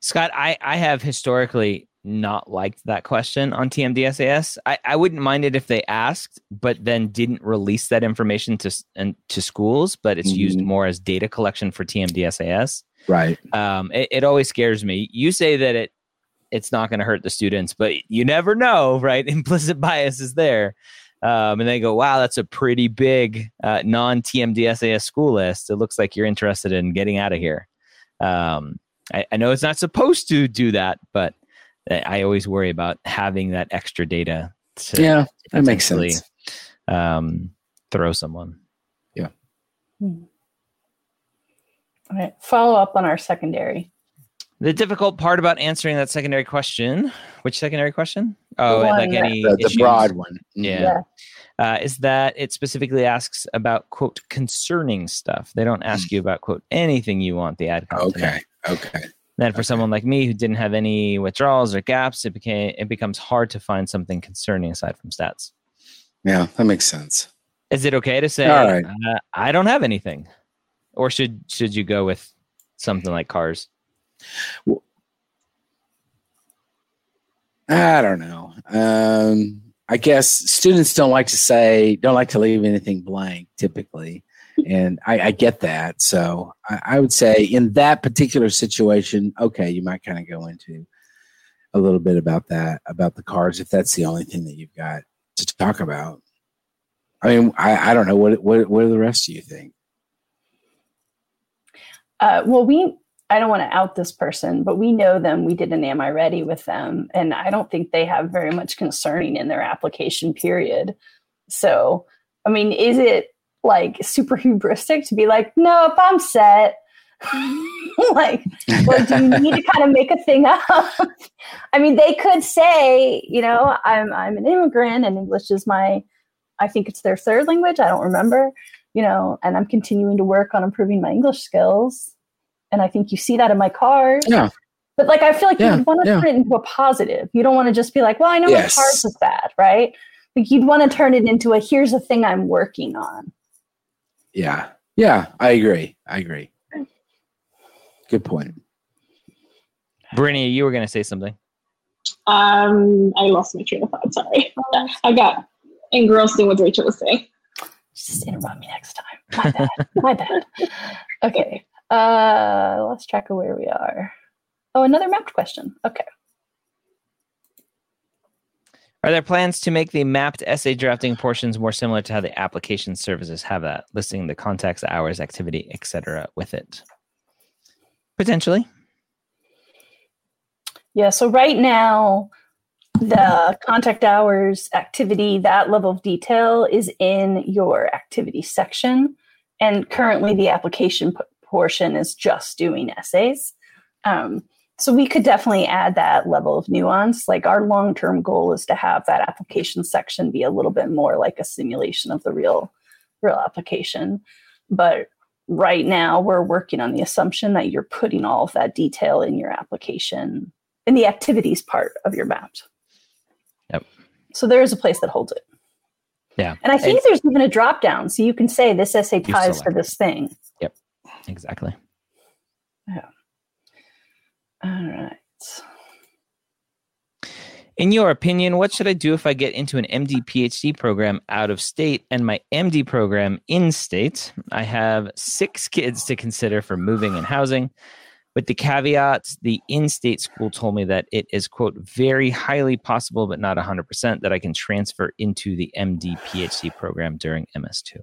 Scott, I, I have historically not liked that question on TMDSAS. I, I wouldn't mind it if they asked, but then didn't release that information to and to schools, but it's mm-hmm. used more as data collection for TMDSAS. Right. Um, it, it always scares me. You say that it it's not going to hurt the students, but you never know, right? Implicit bias is there. Um, and they go, wow, that's a pretty big uh, non TMDSAS school list. It looks like you're interested in getting out of here. Um, I, I know it's not supposed to do that, but I always worry about having that extra data. To yeah, that makes sense. Um, throw someone. Yeah. Hmm. All right. Follow up on our secondary. The difficult part about answering that secondary question, which secondary question? Oh, The like any The, the broad one. Yeah. Yeah. Uh, is that it specifically asks about quote concerning stuff. They don't ask you about quote anything you want the ad com to. Okay. Okay. Then for Okay. someone like me who didn't have any withdrawals or gaps, it became it becomes hard to find something concerning aside from stats. Yeah, that makes sense. Is it okay to say All right. uh, I don't have anything, or should should you go with something like cars? I don't know. Um, I guess students don't like to say, don't like to leave anything blank typically. And I, I get that. So I, I would say in that particular situation, okay, you might kind of go into a little bit about that, about the cars, if that's the only thing that you've got to talk about. I mean, I, I don't know. What, what, what do the rest of you think? Uh, well, we, I don't want to out this person, but we know them. We did an Am I Ready with them. And I don't think they have very much concerning in their application period. So, I mean, is it like super hubristic to be like, nope, I'm set? like, or do you need to kind of make a thing up? I mean, they could say, you know, I'm I'm an immigrant and English is my, I think it's their third language. I don't remember, you know, and I'm continuing to work on improving my English skills. And I think you see that in my cars. Yeah. But like, I feel like Yeah, you'd want to yeah. turn it into a positive. You don't want to just be like, well, I know Yes. my cars is bad, right? Like you'd want to turn it into a here's a thing I'm working on. Yeah. Yeah. I agree. I agree. Good point. Brittany, you were going to say something. Um, I lost my train of thought. Sorry, I got engrossed in what Rachel was saying. Just interrupt me next time. My bad. My bad. Okay. Uh lost track of where we are. Oh, another Mappd question. Okay. Are there plans to make the Mappd essay drafting portions more similar to how the application services have that, listing the context, hours, activity, etc. with it? Potentially. Yeah, so right now the contact hours activity, that level of detail is in your activity section. And currently the application p- portion is just doing essays. Um, so we could definitely add that level of nuance. Like our long term goal is to have that application section be a little bit more like a simulation of the real, real application. But right now we're working on the assumption that you're putting all of that detail in your application in the activities part of your map. So there is a place that holds it. Yeah. And I think there's even a drop down. So you can say this essay ties to this thing. Yep. Exactly. Yeah. All right. In your opinion, what should I do if I get into an MD PhD program out of state and my MD program in state? I have six kids to consider for moving and housing. With the caveat, the in state school told me that it is, quote, very highly possible, but not 100%, that I can transfer into the MD PhD program during MS2.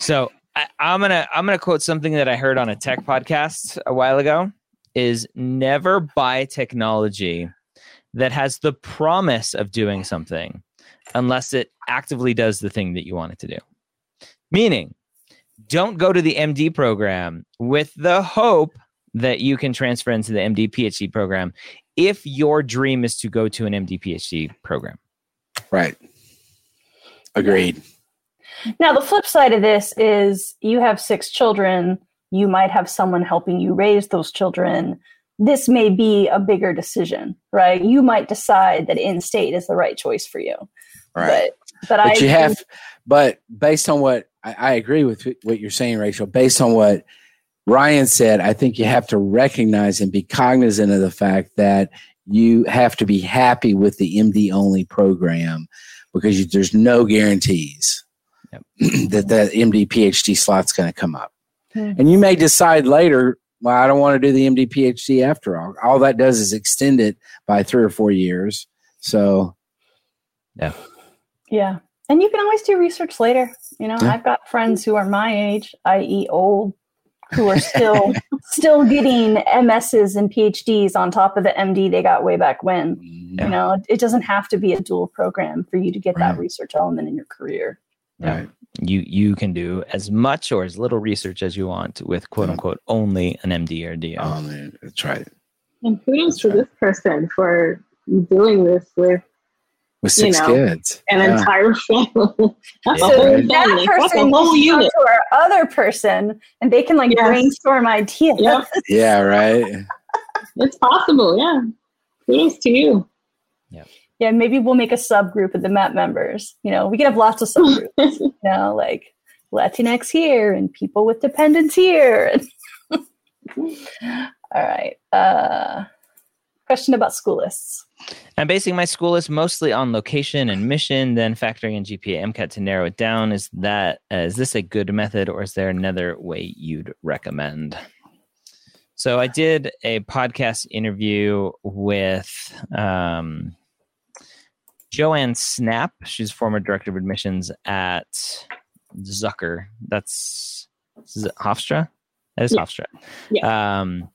So I, I'm gonna I'm gonna quote something that I heard on a tech podcast a while ago is never buy technology that has the promise of doing something unless it actively does the thing that you want it to do. Meaning, don't go to the MD program with the hope that you can transfer into the MD PhD program if your dream is to go to an MD PhD program. Right. Agreed. Now, the flip side of this is you have six children. You might have someone helping you raise those children. This may be a bigger decision, right? You might decide that in state is the right choice for you. Right. But, but, I but you have but based on what I, I agree with what you're saying rachel based on what ryan said i think you have to recognize and be cognizant of the fact that you have to be happy with the md only program because you, there's no guarantees Yep. that the md phd slot's going to come up Hmm. and you may decide later well i don't want to do the md phd after all all that does is extend it by three or four years so yeah. Yeah. And you can always do research later. You know, Yeah. I've got friends who are my age, i.e. old, who are still still getting MSs and PhDs on top of the MD they got way back when. mm, You know, it doesn't have to be a dual program for you to get that research element in your career. Yeah. right You you can do as much or as little research as you want with quote unquote only an MD or DO. oh man that's right And kudos to That's this person for doing this with with six you know, kids, an yeah. entire family. That's so a that person That's a whole needs to talk unit. to our other person, and they can like Yes. brainstorm ideas. Yep, yeah, right. it's possible. Yeah, kudos to you. Yeah, Yeah, maybe we'll make a subgroup of the MAP members. You know, we can have lots of subgroups. you know, like Latinx here and people with dependents here. All right. Uh, question about school lists. I'm basing my school list mostly on location and mission, then factoring in GPA MCAT to narrow it down. Is that uh, is this a good method, or is there another way you'd recommend? So I did a podcast interview with um, Joanne Snap. She's former director of admissions at Zucker. That's Hofstra. That is Yeah. Hofstra. Um,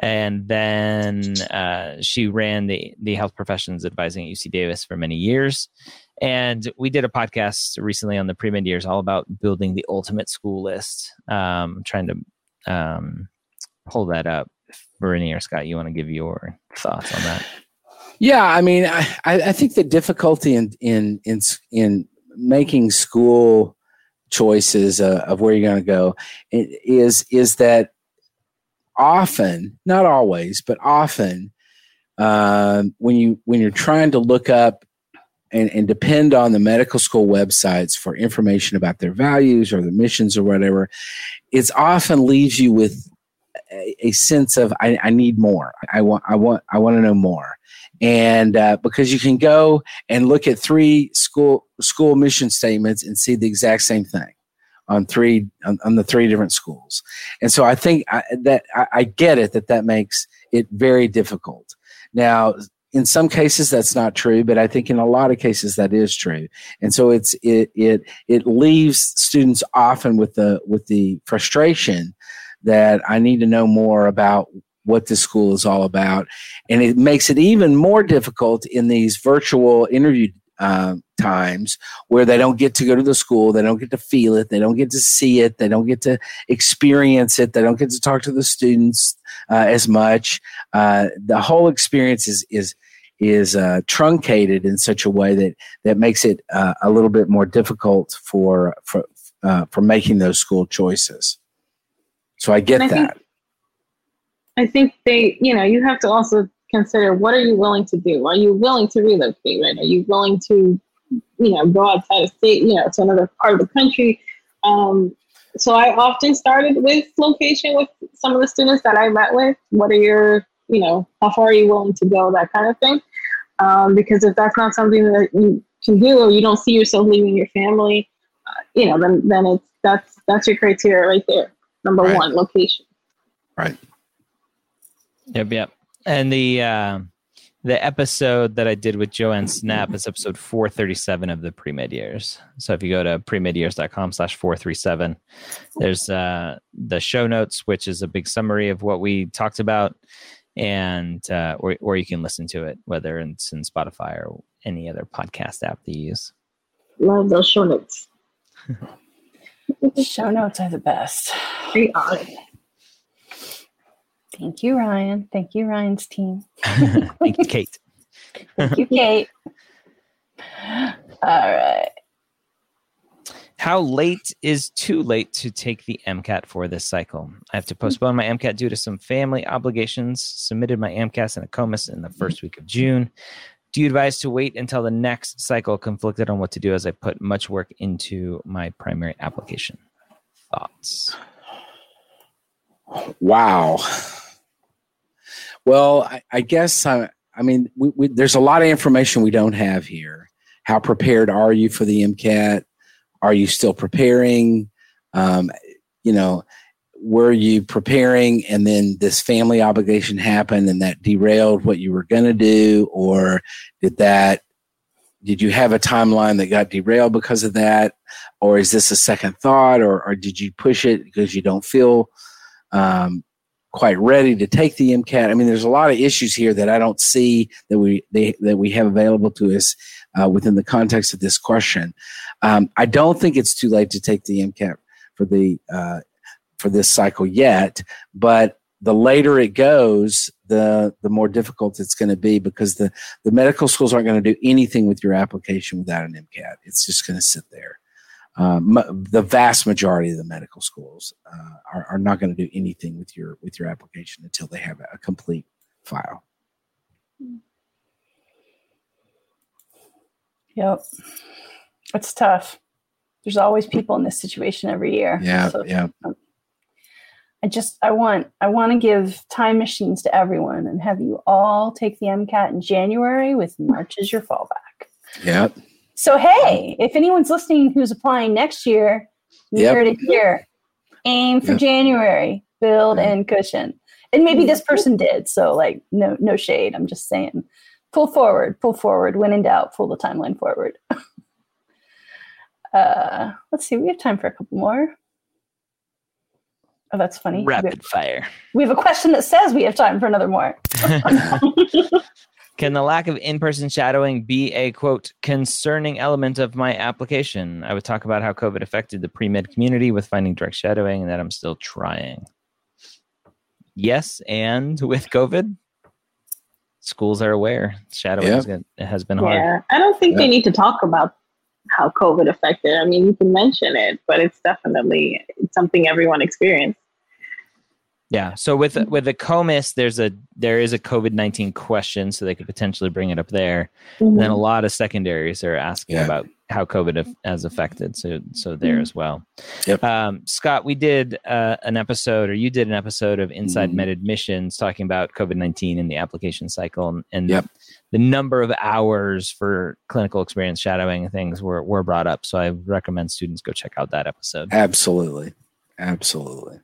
and then uh, she ran the the health professions advising at UC Davis for many years. And we did a podcast recently on the pre med years, all about building the ultimate school list. Um, trying to um, pull that up. Bernie or Scott, you want to give your thoughts on that? Yeah, I mean, I, I I think the difficulty in in in in making school choices uh, of where you're going to go is is that often, not always, but often, um, when you when you're trying to look up and, and depend on the medical school websites for information about their values or the missions or whatever, it's often leaves you with a, a sense of I, I need more. I want I want I want to know more and uh, because you can go and look at three school school mission statements and see the exact same thing on three on, on the three different schools. And so i think I, that I, I get it that that makes it very difficult. Now in some cases that's not true but i think in a lot of cases that is true. And so it's it it it leaves students often with the with the frustration that i need to know more about what this school is all about. And it makes it even more difficult in these virtual interview uh, times where they don't get to go to the school they don't get to feel it they don't get to see it they don't get to experience it they don't get to talk to the students uh, as much. Uh, the whole experience is is is uh, truncated in such a way that that makes it uh, a little bit more difficult for for uh, for making those school choices. So i get I think- that. I think they, you know, you have to also consider what are you willing to do? Are you willing to relocate? Right? Are you willing to, you know, go outside of state, you know, to another part of the country? Um, so I often started with location with some of the students that I met with. What are your, you know, how far are you willing to go? That kind of thing. Um, because if that's not something that you can do, or you don't see yourself leaving your family, uh, you know, then then it's that's that's your criteria right there. Number Right. one, location. Right. Yep, yep. And the uh, the episode that I did with Joanne Snap is episode 437 of the pre-med years. So if you go to premedyears.com slash 437, there's uh, the show notes, which is a big summary of what we talked about. And uh, or or you can listen to it, whether it's in Spotify or any other podcast app that you use. Love those show notes. Show notes are the best. They are. Thank you, Ryan. Thank you, Ryan's team. Thank you, Kate. Thank you, Kate. All right. How late is too late to take the MCAT for this cycle? I have to postpone my MCAT due to some family obligations. Submitted my AMCAS and AACOMAS in the first week of June. Do you advise to wait until the next cycle? Conflicted on what to do as I put much work into my primary application. Thoughts? Wow. Well, I, I guess I, I mean, we, we, there's a lot of information we don't have here. How prepared are you for the MCAT? Are you still preparing? Um, you know, were you preparing and then this family obligation happened and that derailed what you were going to do? Or did that, did you have a timeline that got derailed because of that? Or is this a second thought? Or, or did you push it because you don't feel um, quite ready to take the MCAT. I mean, there's a lot of issues here that I don't see that we they, that we have available to us uh, within the context of this question. Um, I don't think it's too late to take the MCAT for the uh, for this cycle yet, but the later it goes, the the more difficult it's going to be because the the medical schools aren't going to do anything with your application without an MCAT. It's just going to sit there. Um, the vast majority of the medical schools uh, are, are not going to do anything with your with your application until they have a complete file. Yep, it's tough. There's always people in this situation every year. Yeah, so, yeah. I just I want I want to give time machines to everyone and have you all take the MCAT in January with March as your fallback. Yep. So hey, if anyone's listening who's applying next year, you yep. heard it here. Aim for yep. January, build yep. and cushion. And maybe this person did. So like no no shade. I'm just saying. Pull forward, pull forward. When in doubt, pull the timeline forward. uh, let's see. We have time for a couple more. Oh, that's funny. Rapid we have, fire. We have a question that says we have time for another more. Can the lack of in person shadowing be a quote concerning element of my application? I would talk about how COVID affected the pre med community with finding direct shadowing and that I'm still trying. Yes, and with COVID, schools are aware shadowing yep. has, it has been hard. Yeah, I don't think yep. they need to talk about how COVID affected. I mean, you can mention it, but it's definitely it's something everyone experienced. Yeah. So with with the AACOMAS, there's a there is a COVID nineteen question, so they could potentially bring it up there. Mm-hmm. then a lot of secondaries are asking yeah. about how COVID has affected. So so there mm-hmm. as well. Yep. Um, Scott, we did uh, an episode, or you did an episode of Inside mm-hmm. Med Admissions talking about COVID nineteen in the application cycle, and, and yep. the number of hours for clinical experience shadowing and things were were brought up. So I recommend students go check out that episode. Absolutely, absolutely.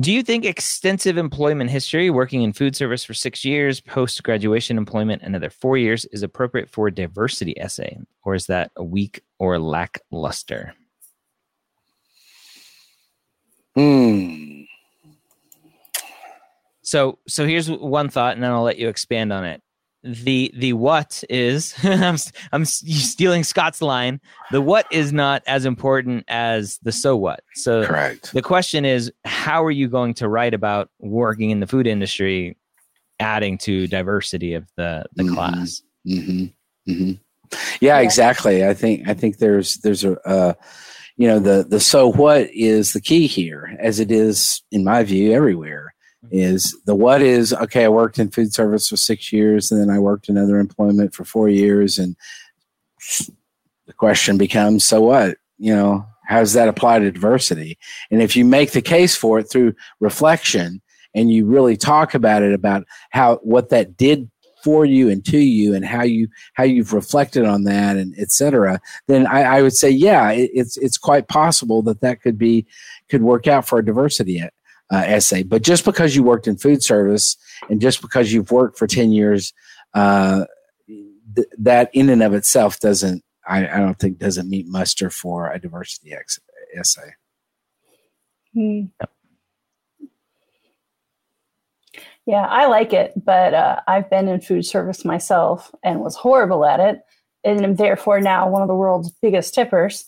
Do you think extensive employment history, working in food service for six years, post graduation employment another four years, is appropriate for a diversity essay, or is that a weak or lackluster? Hmm. So, so here's one thought, and then I'll let you expand on it the the what is I'm I'm stealing Scott's line. The what is not as important as the so what. So correct. The question is, how are you going to write about working in the food industry, adding to diversity of the the mm-hmm. class? Mm-hmm. Mm-hmm. Yeah, yeah, exactly. I think I think there's there's a uh, you know the the so what is the key here, as it is in my view everywhere is the what is okay i worked in food service for six years and then i worked in other employment for four years and the question becomes so what? You know how does that apply to diversity? And if you make the case for it through reflection and you really talk about it about how what that did for you and to you and how you how you've reflected on that and etc then I, I, would say yeah it, it's it's quite possible that that could be could work out for a diversity uh, essay. But just because you worked in food service and just because you've worked for 10 years, uh, th- that in and of itself doesn't, I, I, don't think, doesn't meet muster for a diversity ex- essay. Hmm. Yeah, I like it, but uh, I've been in food service myself and was horrible at it, and am therefore now one of the world's biggest tippers.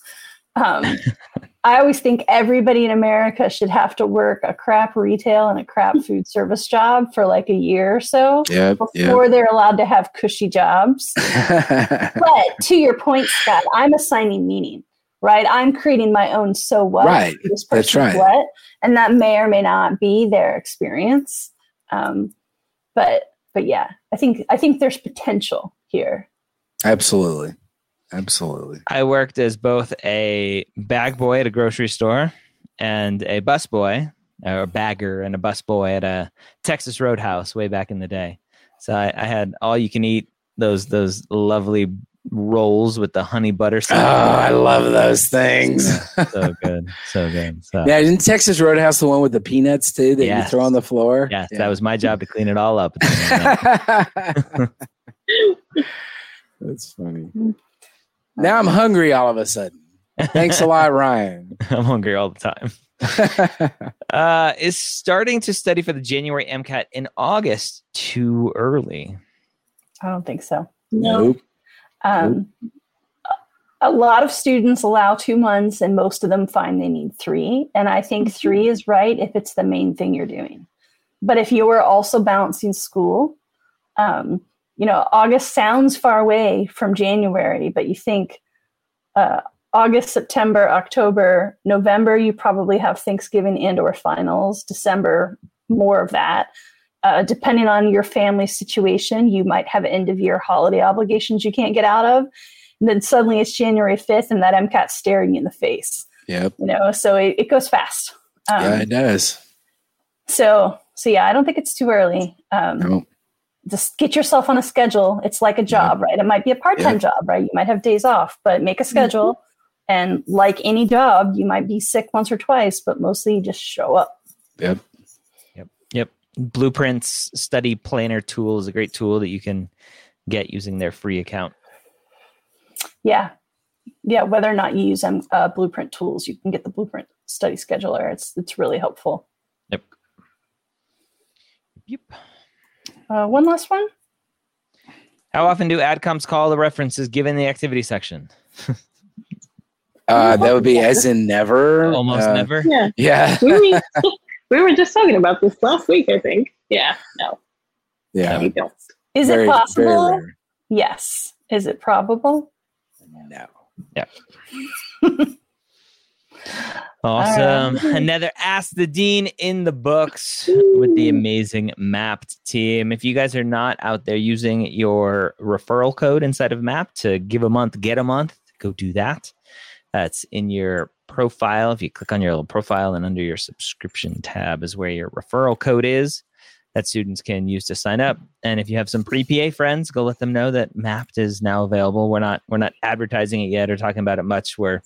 Um, I always think everybody in America should have to work a crap retail and a crap food service job for like a year or so yep, before yep. they're allowed to have cushy jobs. but to your point, Scott, I'm assigning meaning, right? I'm creating my own so what. Right. This That's right. What, and that may or may not be their experience. Um, but but yeah, I think I think there's potential here. Absolutely. Absolutely. I worked as both a bag boy at a grocery store and a bus boy, or a bagger and a bus boy at a Texas Roadhouse way back in the day. So I, I had all you can eat those those lovely rolls with the honey butter. Ah, sauce. Oh, I love those things. so good, so good. So. Yeah, in Texas Roadhouse, the one with the peanuts too that yes. you throw on the floor. Yes, yeah. that was my job to clean it all up. That's funny. Now I'm hungry all of a sudden. Thanks a lot, Ryan. I'm hungry all the time. uh, is starting to study for the January MCAT in August too early? I don't think so. Nope. Um, a lot of students allow two months and most of them find they need three and i think mm-hmm. three is right if it's the main thing you're doing but if you are also balancing school um, you know august sounds far away from january but you think uh, august september october november you probably have thanksgiving and or finals december more of that uh, depending on your family situation you might have end of year holiday obligations you can't get out of and then suddenly it's January 5th and that MCAT staring you in the face. Yep. You know, so it, it goes fast. Um, yeah, it does. So, so yeah, I don't think it's too early. Um, no. Just get yourself on a schedule. It's like a job, yep. right? It might be a part time yep. job, right? You might have days off, but make a mm-hmm. schedule. Mm-hmm. And like any job, you might be sick once or twice, but mostly you just show up. Yep. Yep. Yep. Blueprints study planner tool is a great tool that you can get using their free account yeah yeah whether or not you use um, uh, blueprint tools you can get the blueprint study scheduler it's it's really helpful yep yep uh, one last one? How often do adcoms call the references given the activity section? Uh, that would be as in never. Almost uh, never? Yeah. Yeah. We, we were just talking about this last week i think. Yeah no. Yeah. We don't. Is very, it possible? yes. Is it probable? No. Yeah. awesome. Another Ask the Dean in the books with the amazing Mapped team. If you guys are not out there using your referral code inside of Mappd to give a month, get a month, go do that. That's in your profile. If you click on your little profile and under your subscription tab is where your referral code is that students can use to sign up. And if you have some pre-PA friends, go let them know that Mappd is now available. We're not we're not advertising it yet or talking about it much. We're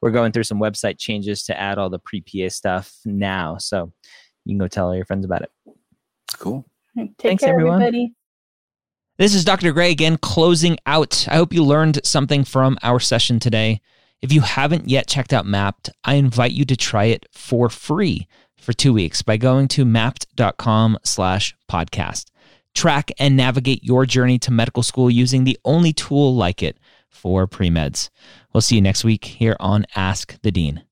we're going through some website changes to add all the pre-PA stuff now. So you can go tell all your friends about it. Cool. Take Thanks, care, everyone. everybody. This is Dr. Gray again, closing out. I hope you learned something from our session today. If you haven't yet checked out Mappd, I invite you to try it for free for two weeks by going to mappd.com slash podcast. Track and navigate your journey to medical school using the only tool like it for pre-meds. We'll see you next week here on Ask the Dean.